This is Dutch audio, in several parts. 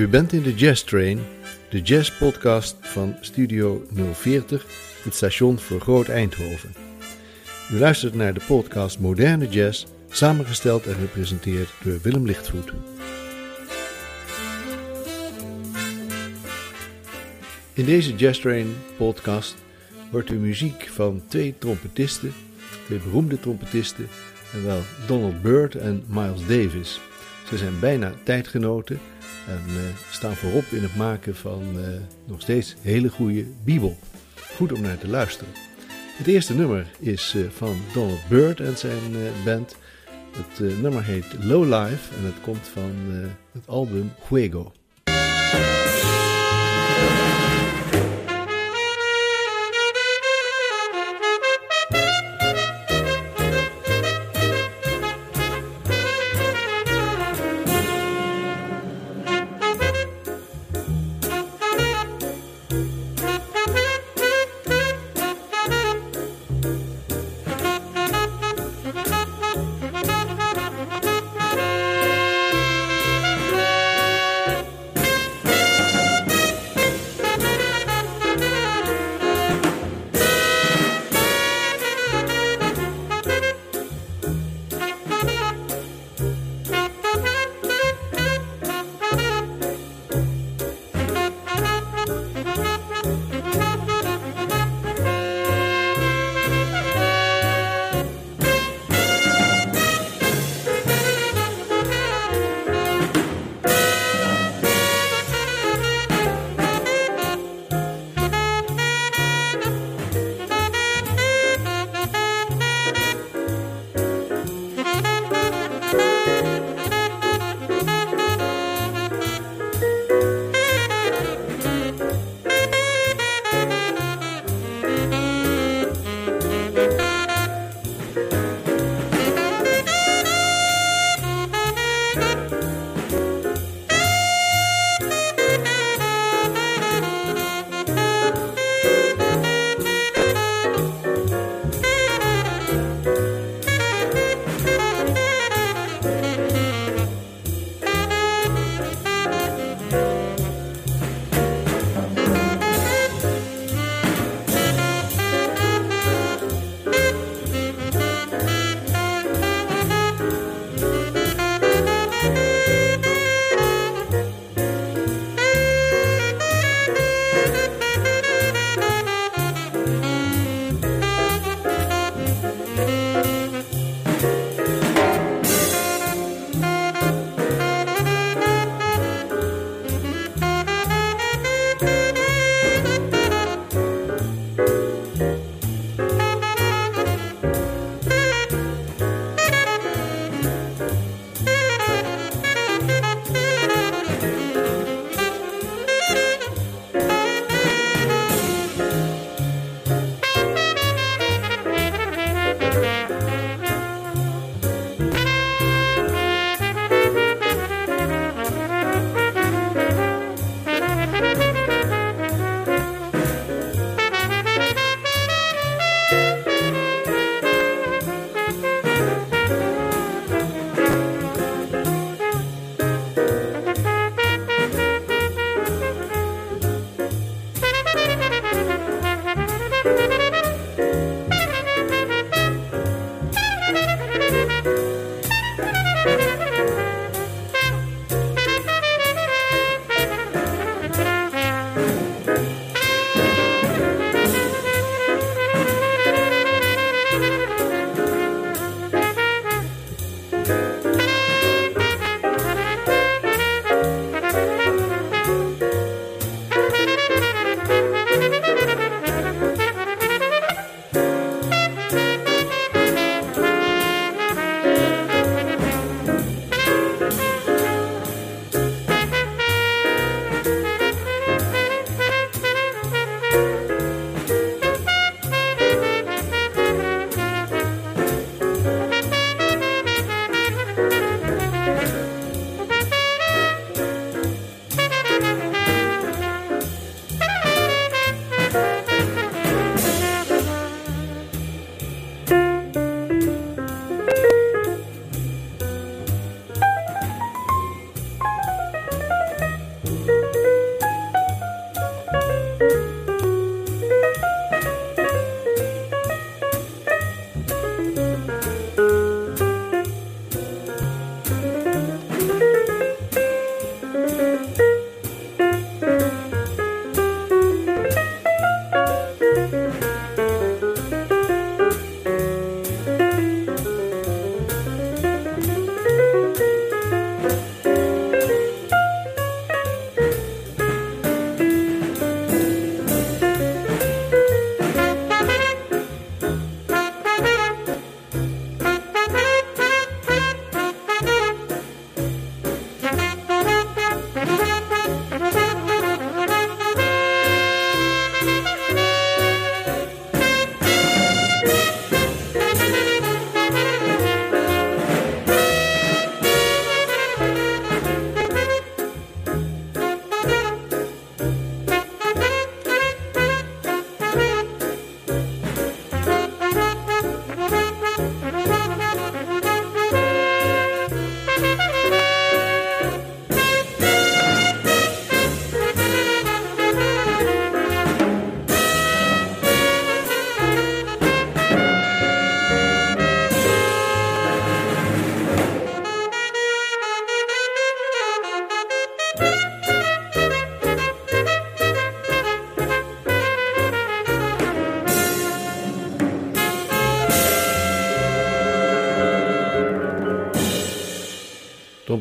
U bent in de Jazz Train, de jazzpodcast van Studio 040, het station voor Groot Eindhoven. U luistert naar de podcast Moderne Jazz, samengesteld en gepresenteerd door Willem Lichtvoet. In deze Jazz Train podcast hoort u muziek van twee trompetisten, twee beroemde trompetisten, en wel Donald Byrd en Miles Davis. Ze zijn bijna tijdgenoten en uh, staan voorop in het maken van uh, nog steeds hele goede bebop. Goed om naar te luisteren. Het eerste nummer is uh, van Donald Byrd en zijn band. Het nummer heet Low Life en het komt van het album Juego.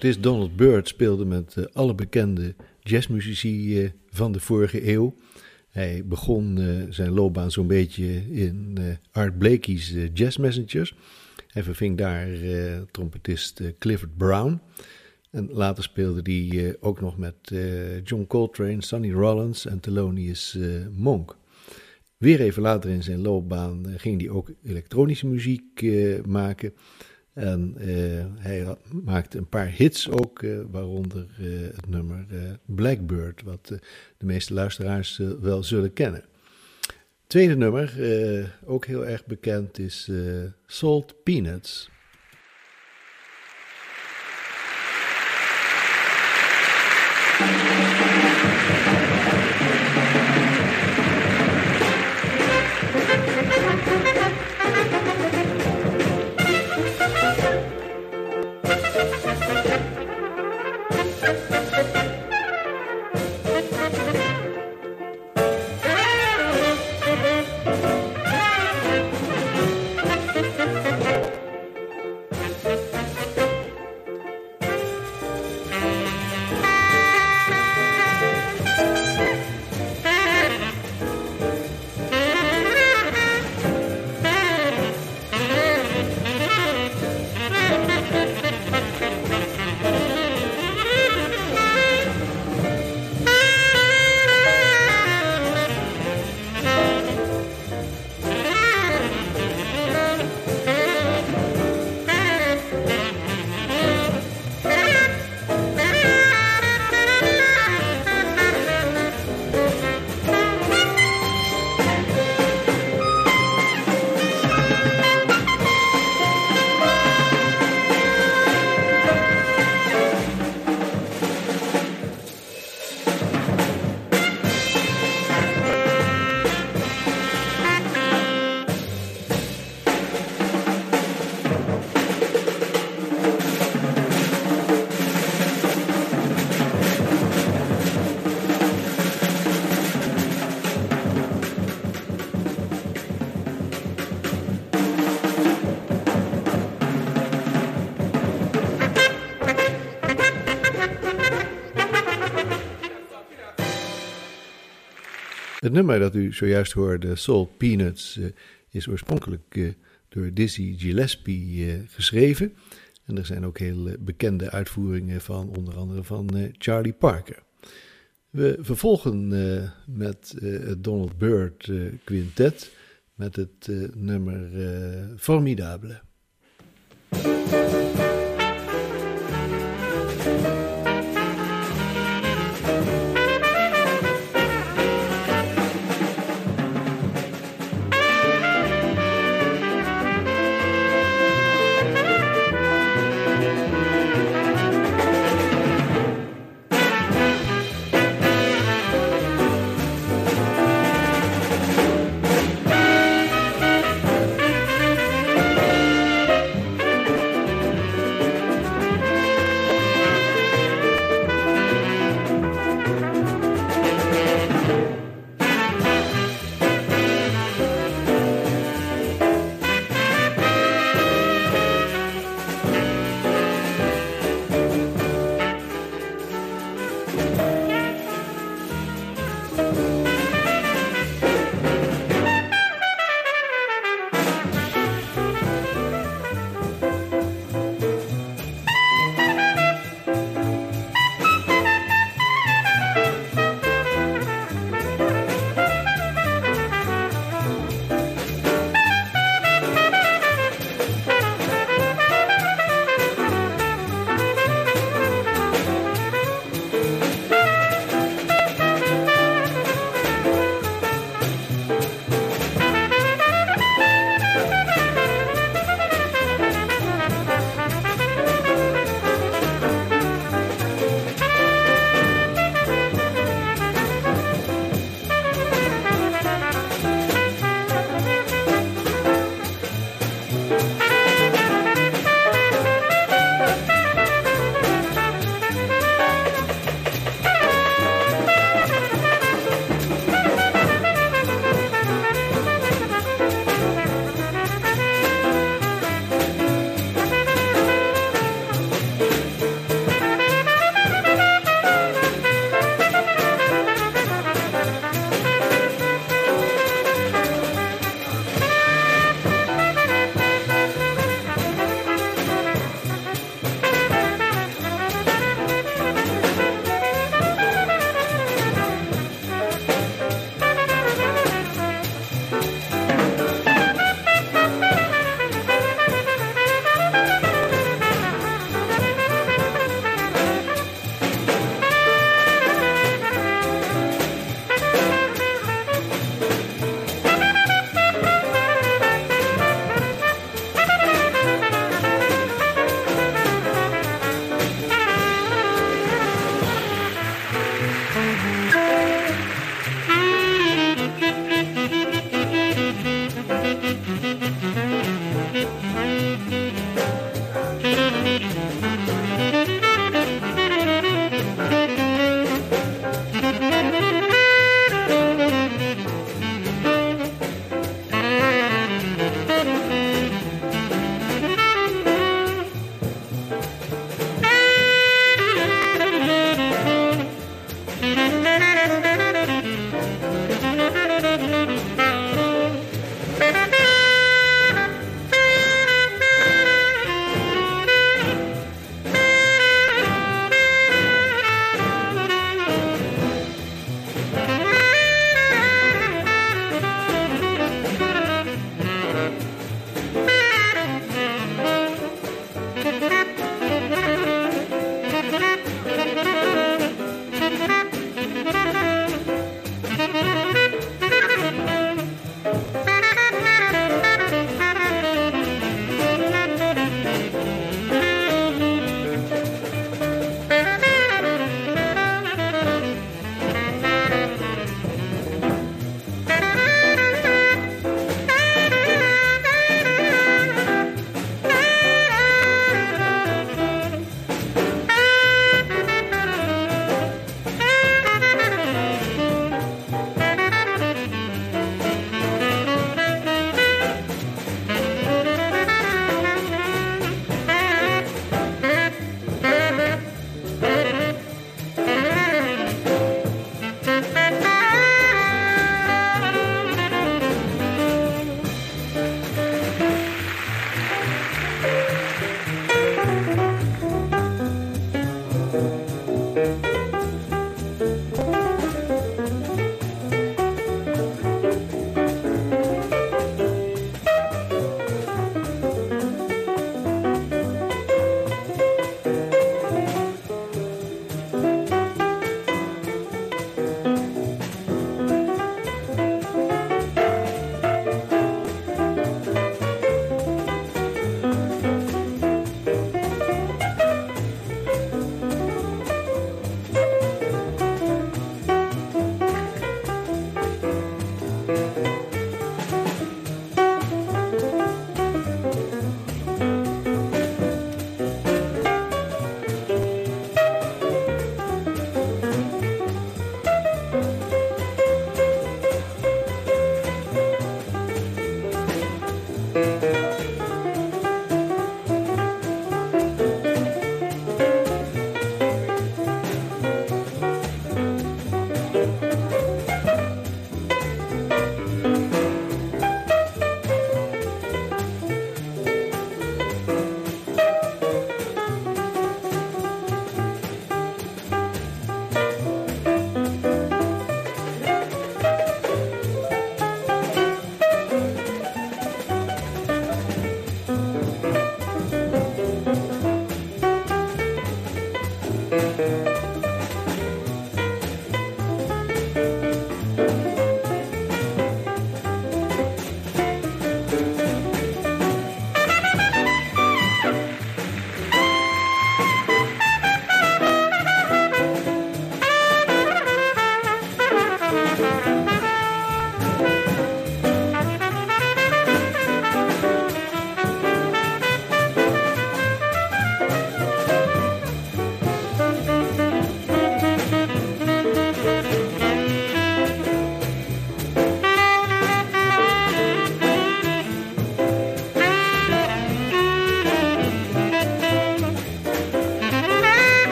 Trompetist Donald Byrd speelde met uh, alle bekende jazzmuzici uh, van de vorige eeuw. Hij begon uh, zijn loopbaan zo'n beetje in Art Blakey's Jazz Messengers. Hij verving daar trompetist Clifford Brown. En later speelde hij ook nog met John Coltrane, Sonny Rollins en Thelonious Monk. Weer even later in zijn loopbaan ging hij ook elektronische muziek maken. En uh, hij maakte een paar hits ook, uh, waaronder uh, het nummer Blackbird, wat de meeste luisteraars wel zullen kennen. Tweede nummer, ook heel erg bekend, is Salt Peanuts. Het nummer dat u zojuist hoorde, Soul Peanuts, uh, is oorspronkelijk uh, door Dizzy Gillespie uh, geschreven. En er zijn ook heel bekende uitvoeringen van, onder andere van Charlie Parker. We vervolgen met het Donald Byrd Quintet met het nummer Formidable.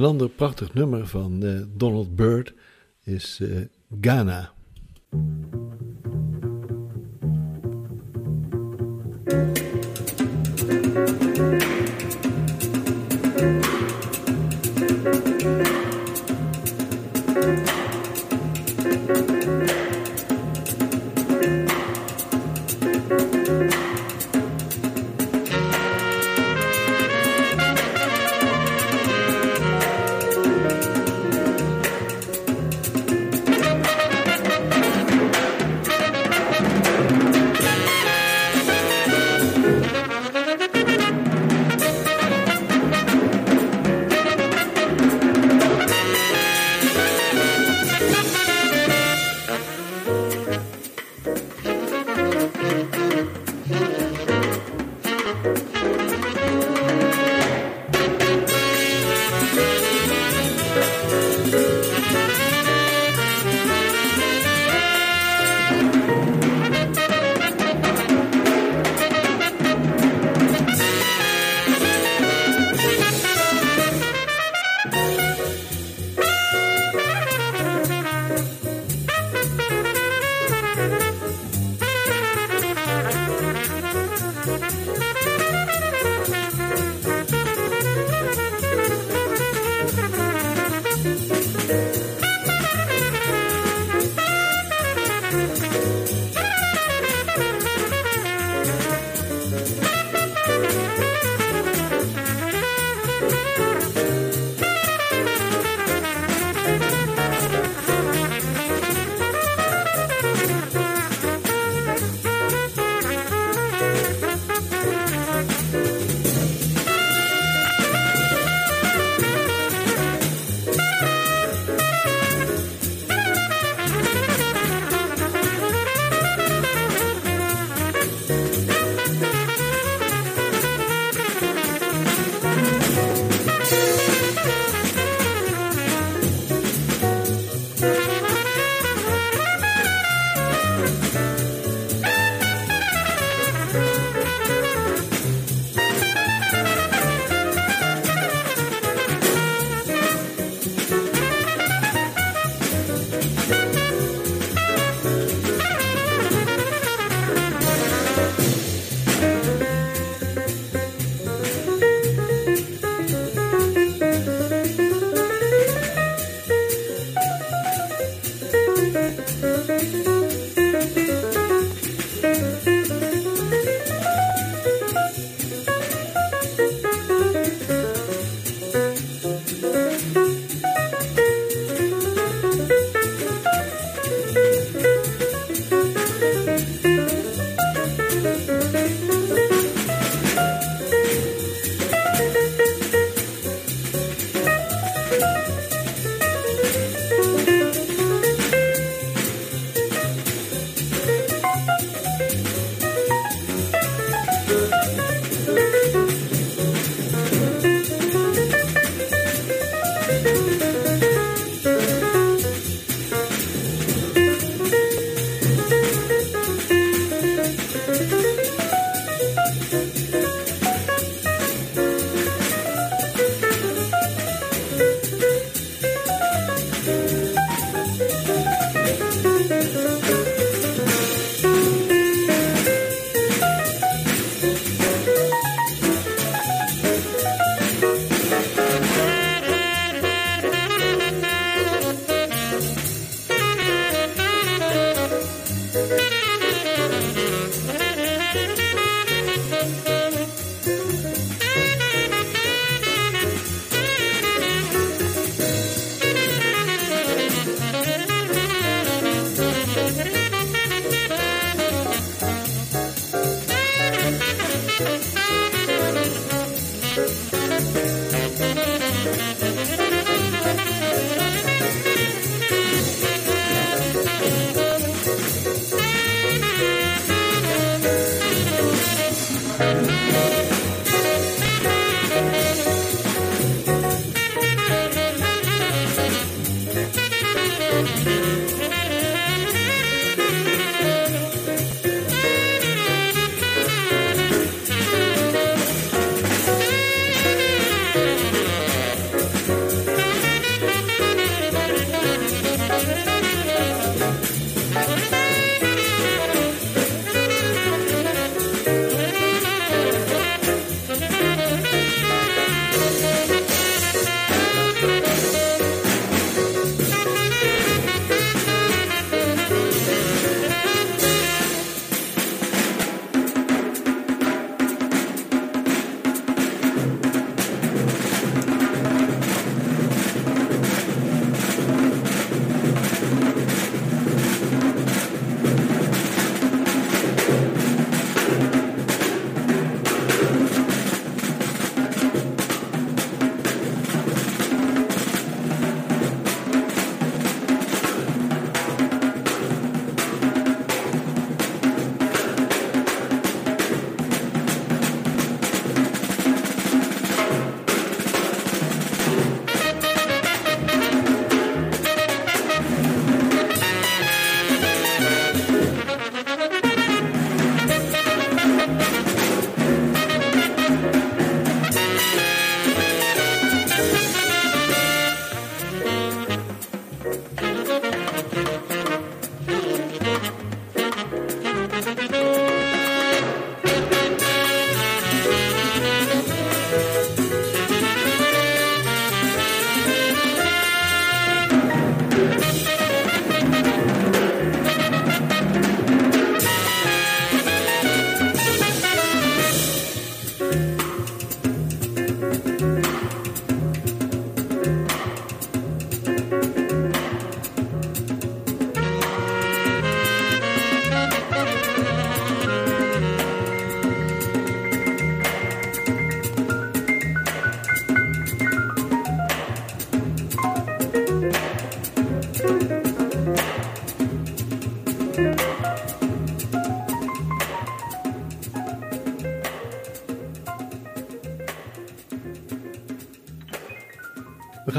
Een ander prachtig nummer van uh, Donald Byrd is uh, Ghana.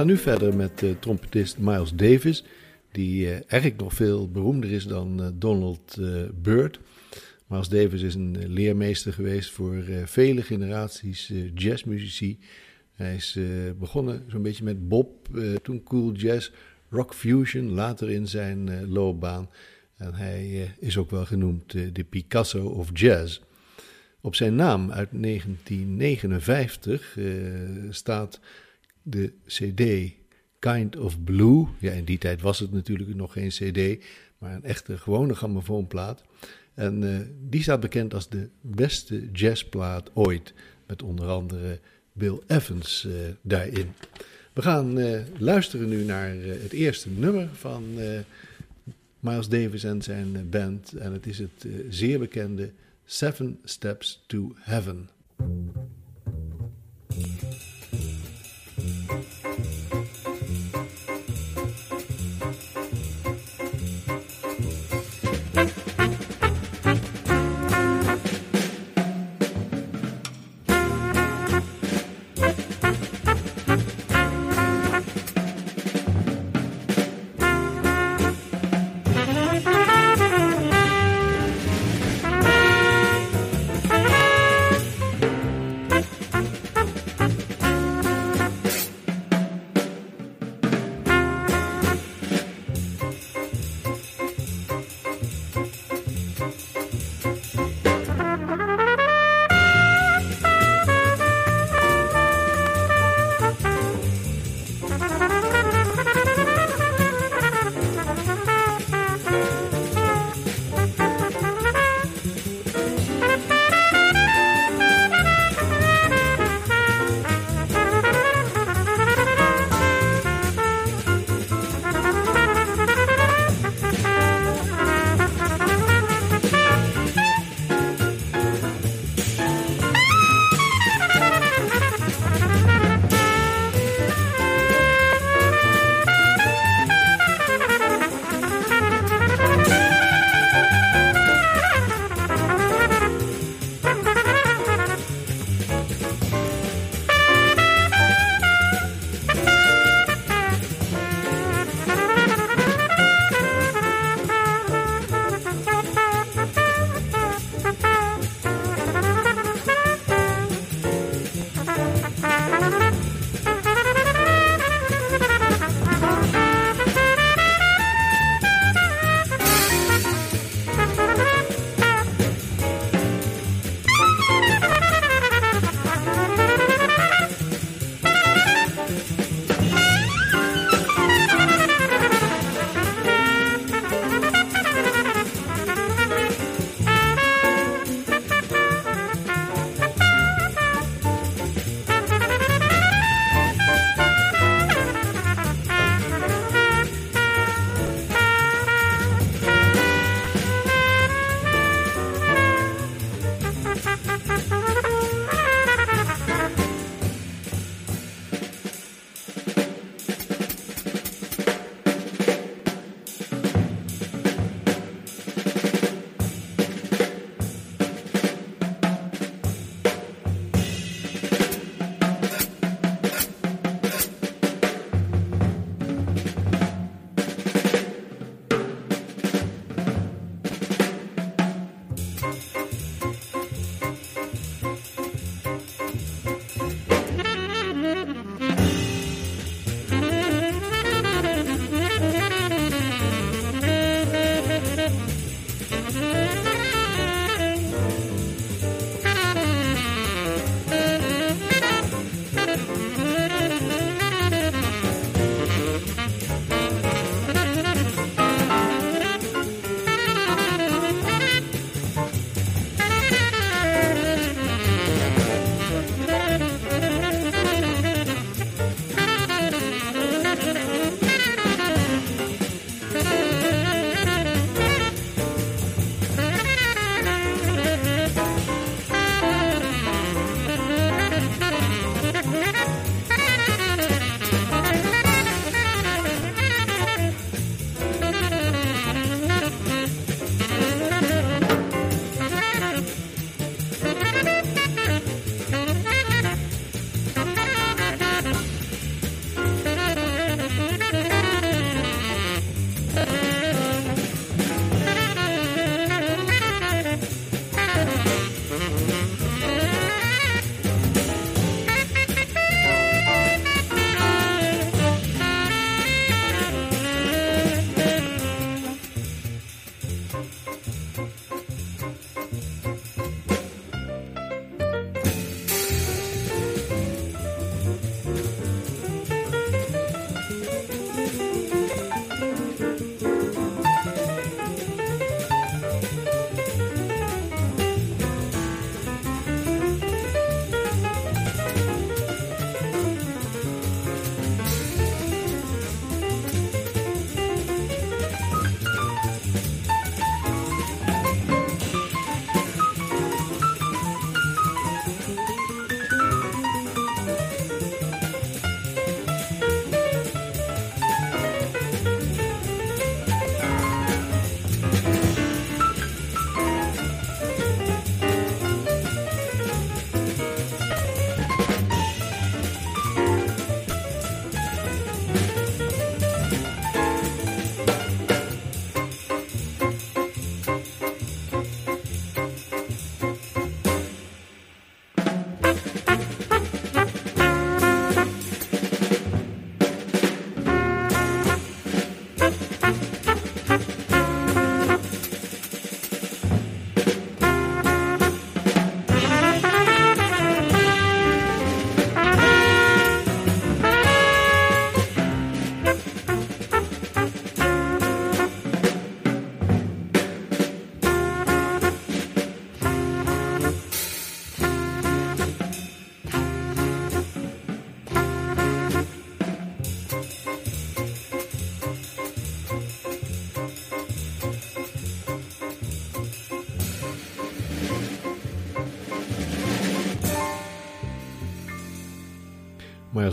Gaan nu verder met uh, trompetist Miles Davis, die uh, eigenlijk nog veel beroemder is dan uh, Donald Byrd. Miles Davis is een leermeester geweest voor vele generaties jazzmuzici. Hij is begonnen zo'n beetje met Bob, toen cool jazz, rock fusion, later in zijn loopbaan. En hij is ook wel genoemd de Picasso of jazz. Op zijn naam uit 1959 staat de CD Kind of Blue. Ja, in die tijd was het natuurlijk nog geen CD, maar een echte gewone grammofoonplaat. En uh, die staat bekend als de beste jazzplaat ooit. Met onder andere Bill Evans uh, daarin. We gaan uh, luisteren nu naar het eerste nummer van Miles Davis en zijn band. En het is het zeer bekende Seven Steps to Heaven.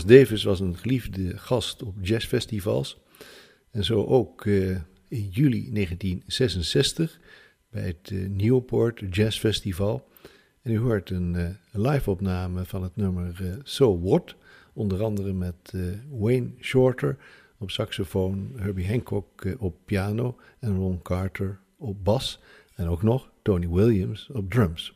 Davis was een geliefde gast op jazzfestivals. En zo ook uh, in juli 1966 bij het uh, Newport Jazz Festival. En u hoort een uh, live-opname van het nummer So What. Onder andere met Wayne Shorter op saxofoon, Herbie Hancock op piano en Ron Carter op bas. En ook nog Tony Williams op drums.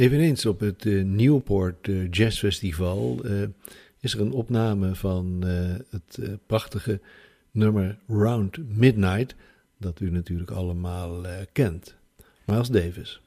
Eveneens op het uh, Newport uh, Jazz Festival uh, is er een opname van het prachtige nummer Round Midnight, dat u natuurlijk allemaal kent. Miles Davis.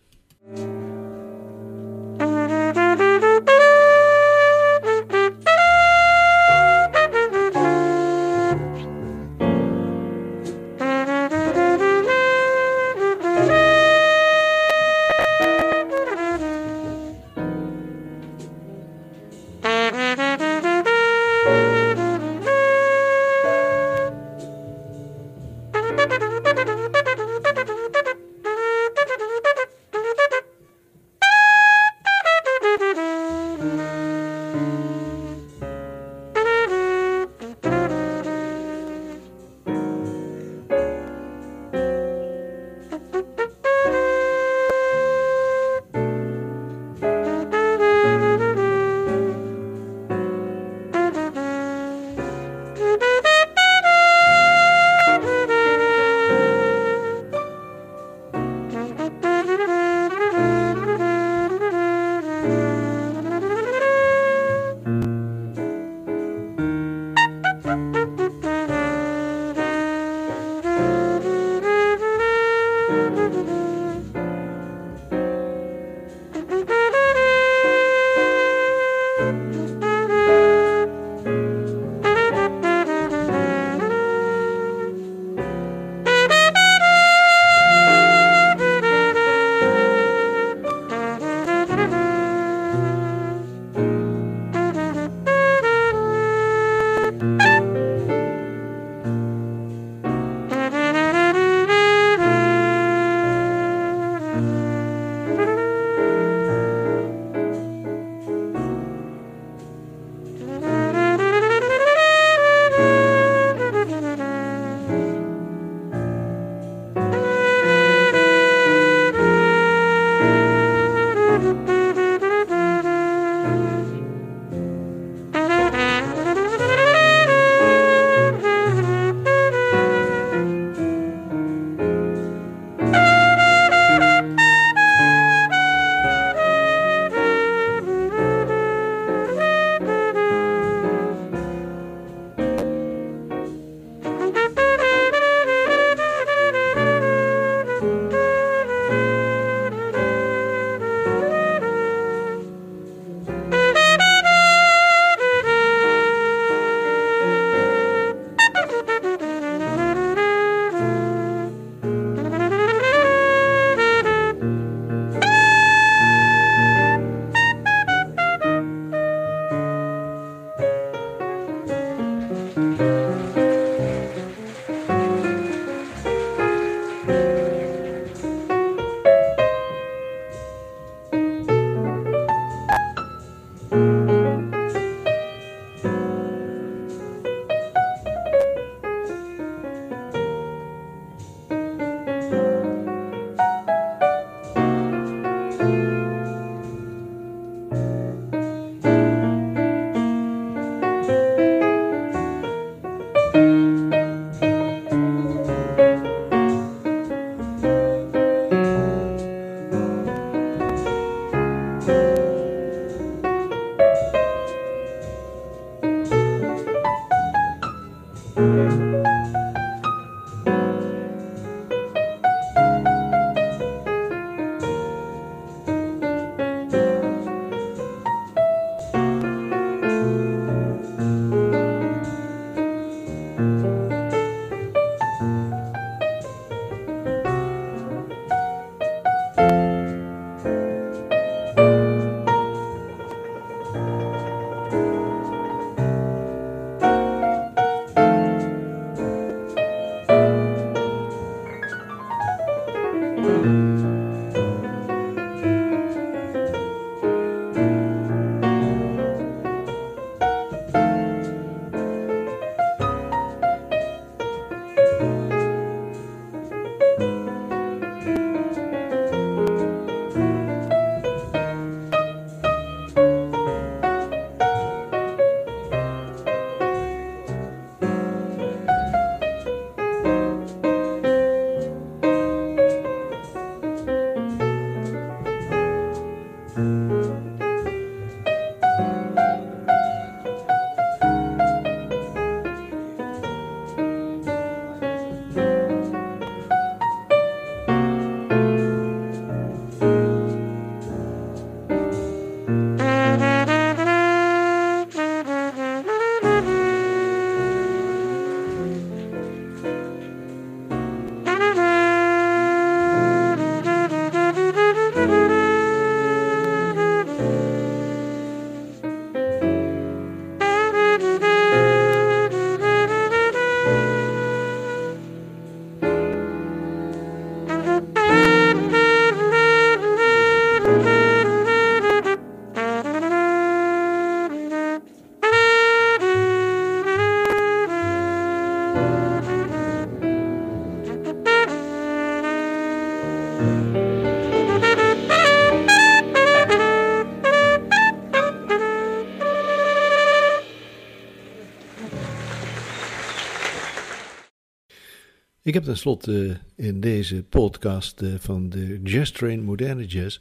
Heb tenslotte in deze podcast eh, van de Jazz Train Moderne Jazz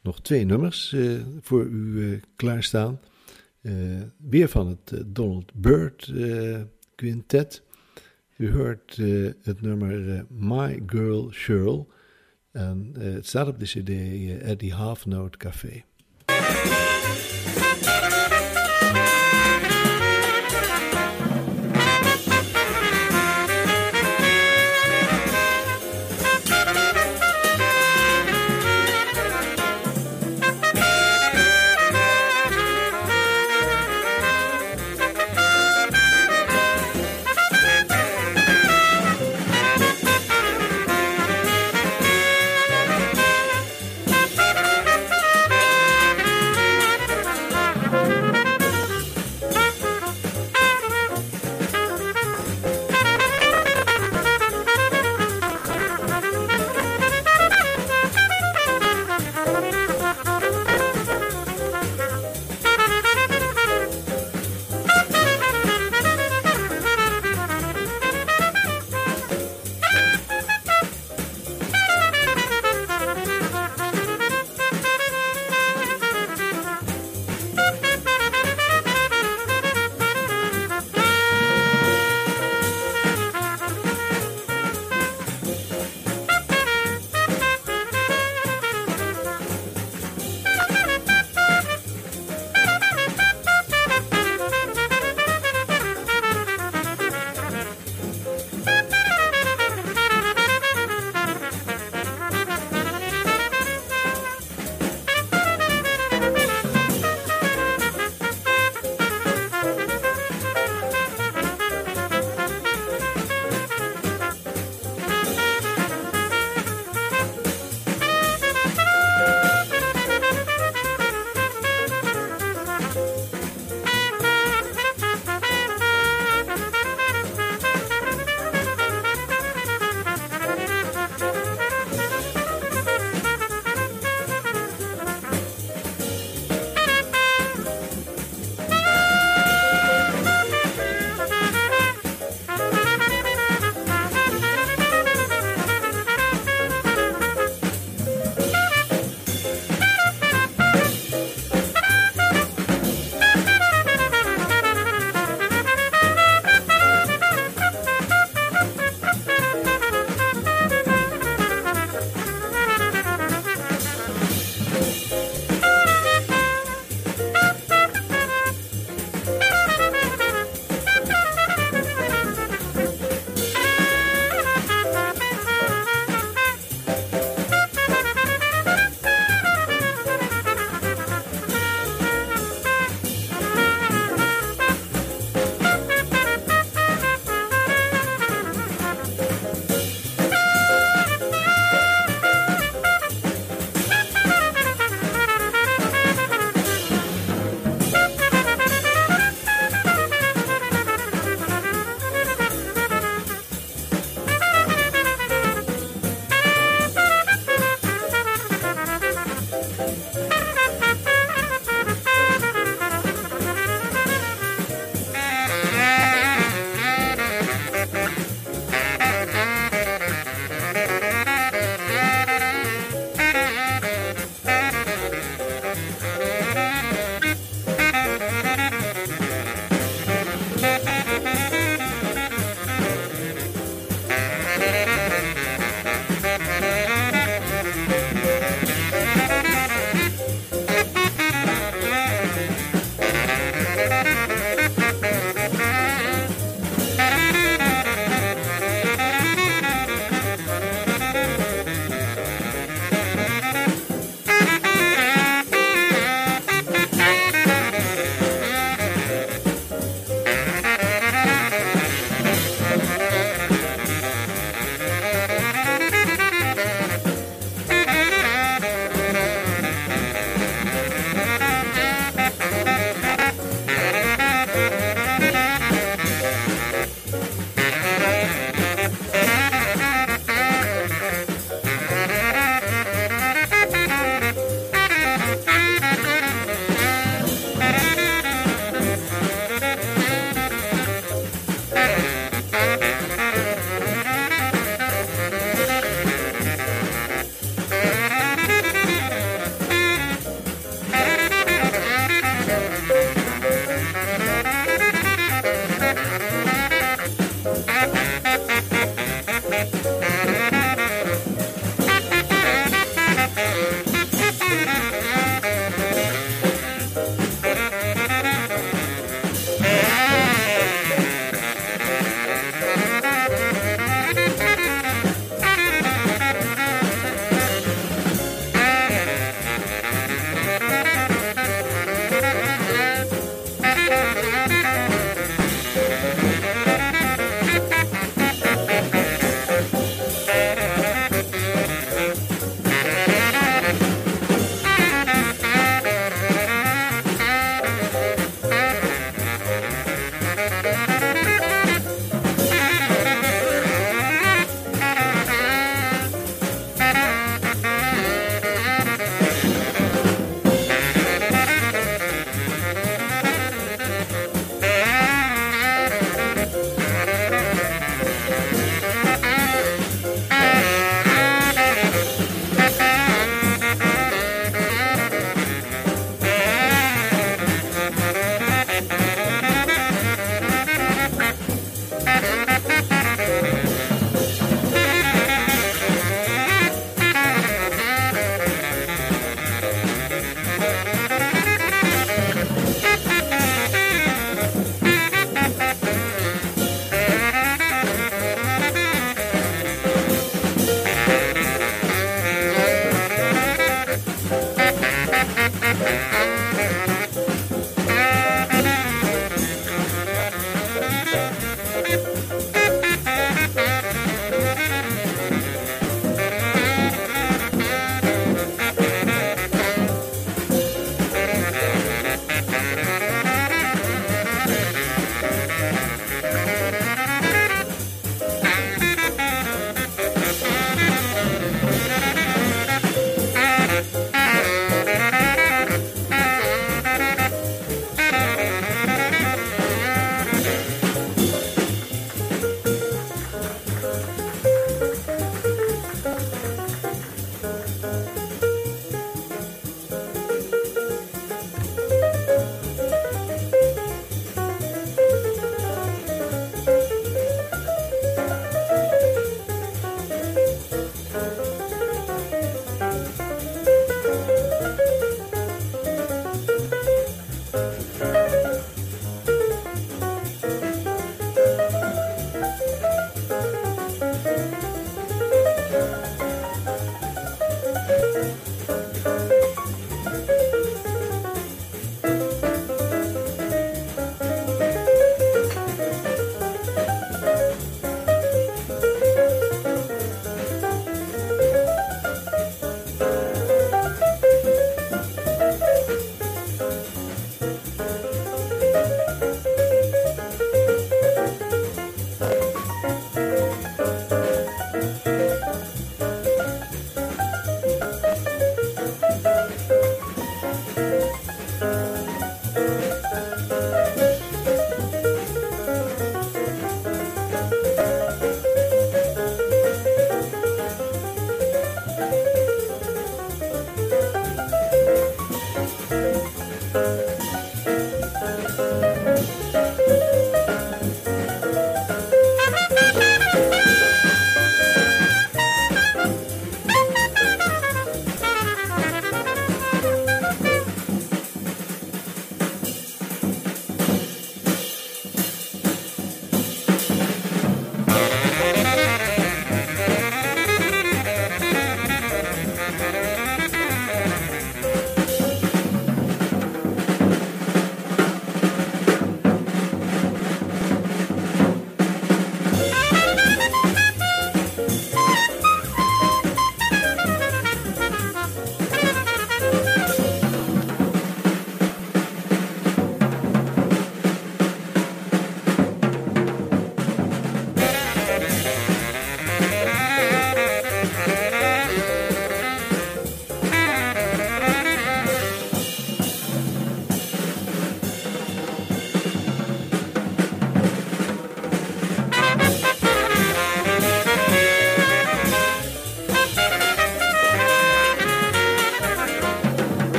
nog twee nummers eh, voor u eh, klaarstaan. weer van het Donald Byrd Quintet. U hoort het nummer My Girl Shirl. En het staat op de CD Eddie Half Note Café.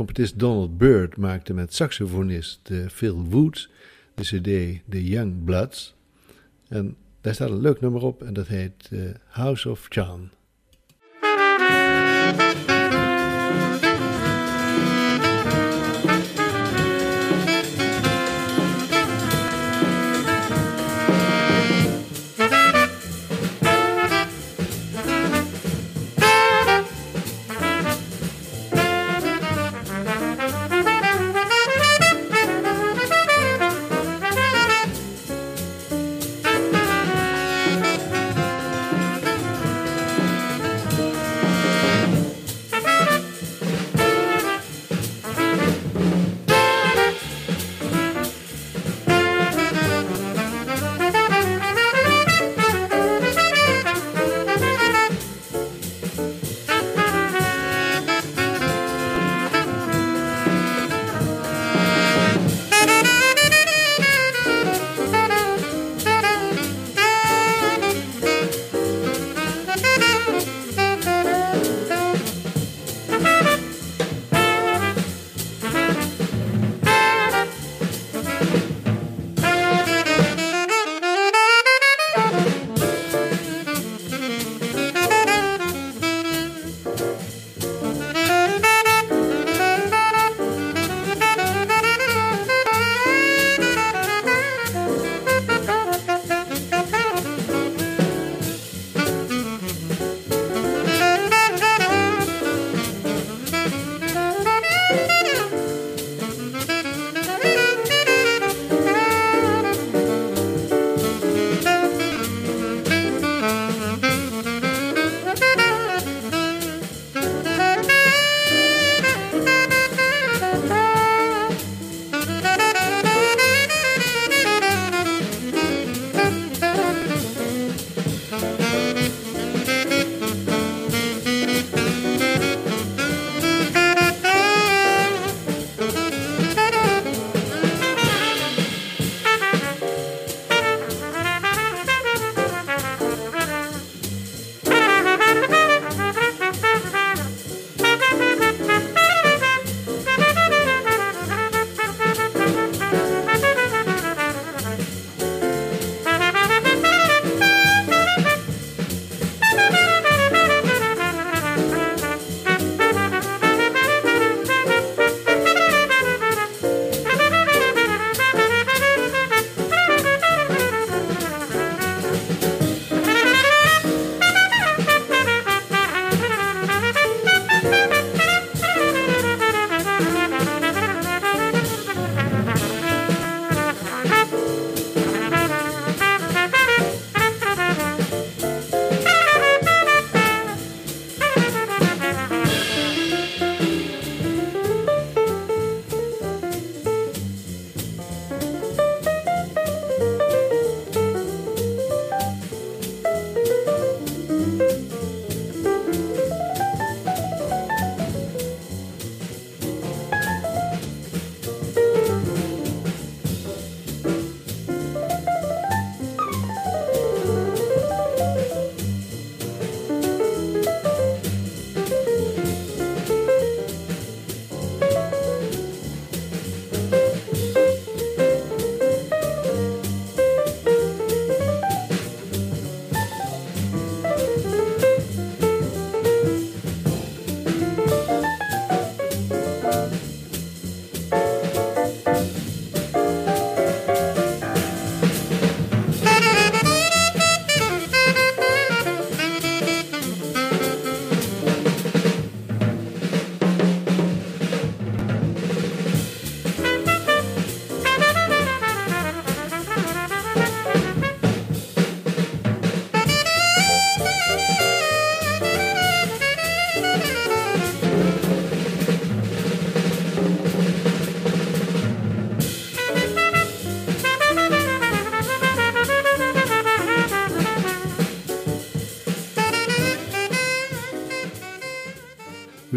Trompetist Donald Byrd maakte met saxofonist uh, Phil Woods de cd The Young Bloods. En daar staat een leuk nummer op en dat heet uh, House of Chan.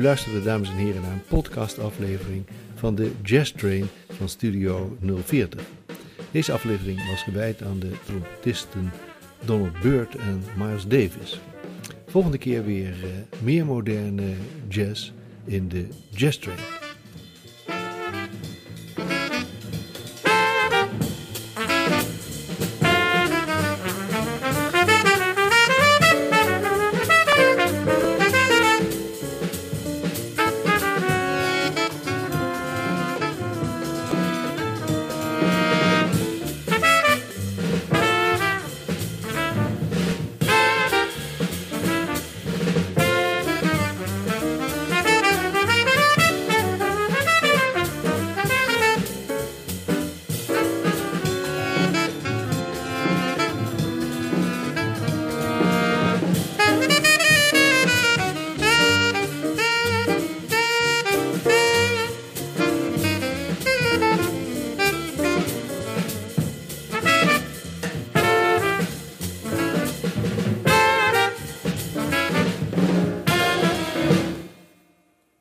Luisterde, dames en heren, naar een podcastaflevering van de Jazz Train van Studio 040. Deze aflevering was gewijd aan de trompetisten Donald Byrd en Miles Davis. Volgende keer weer uh, meer moderne jazz in de Jazz Train.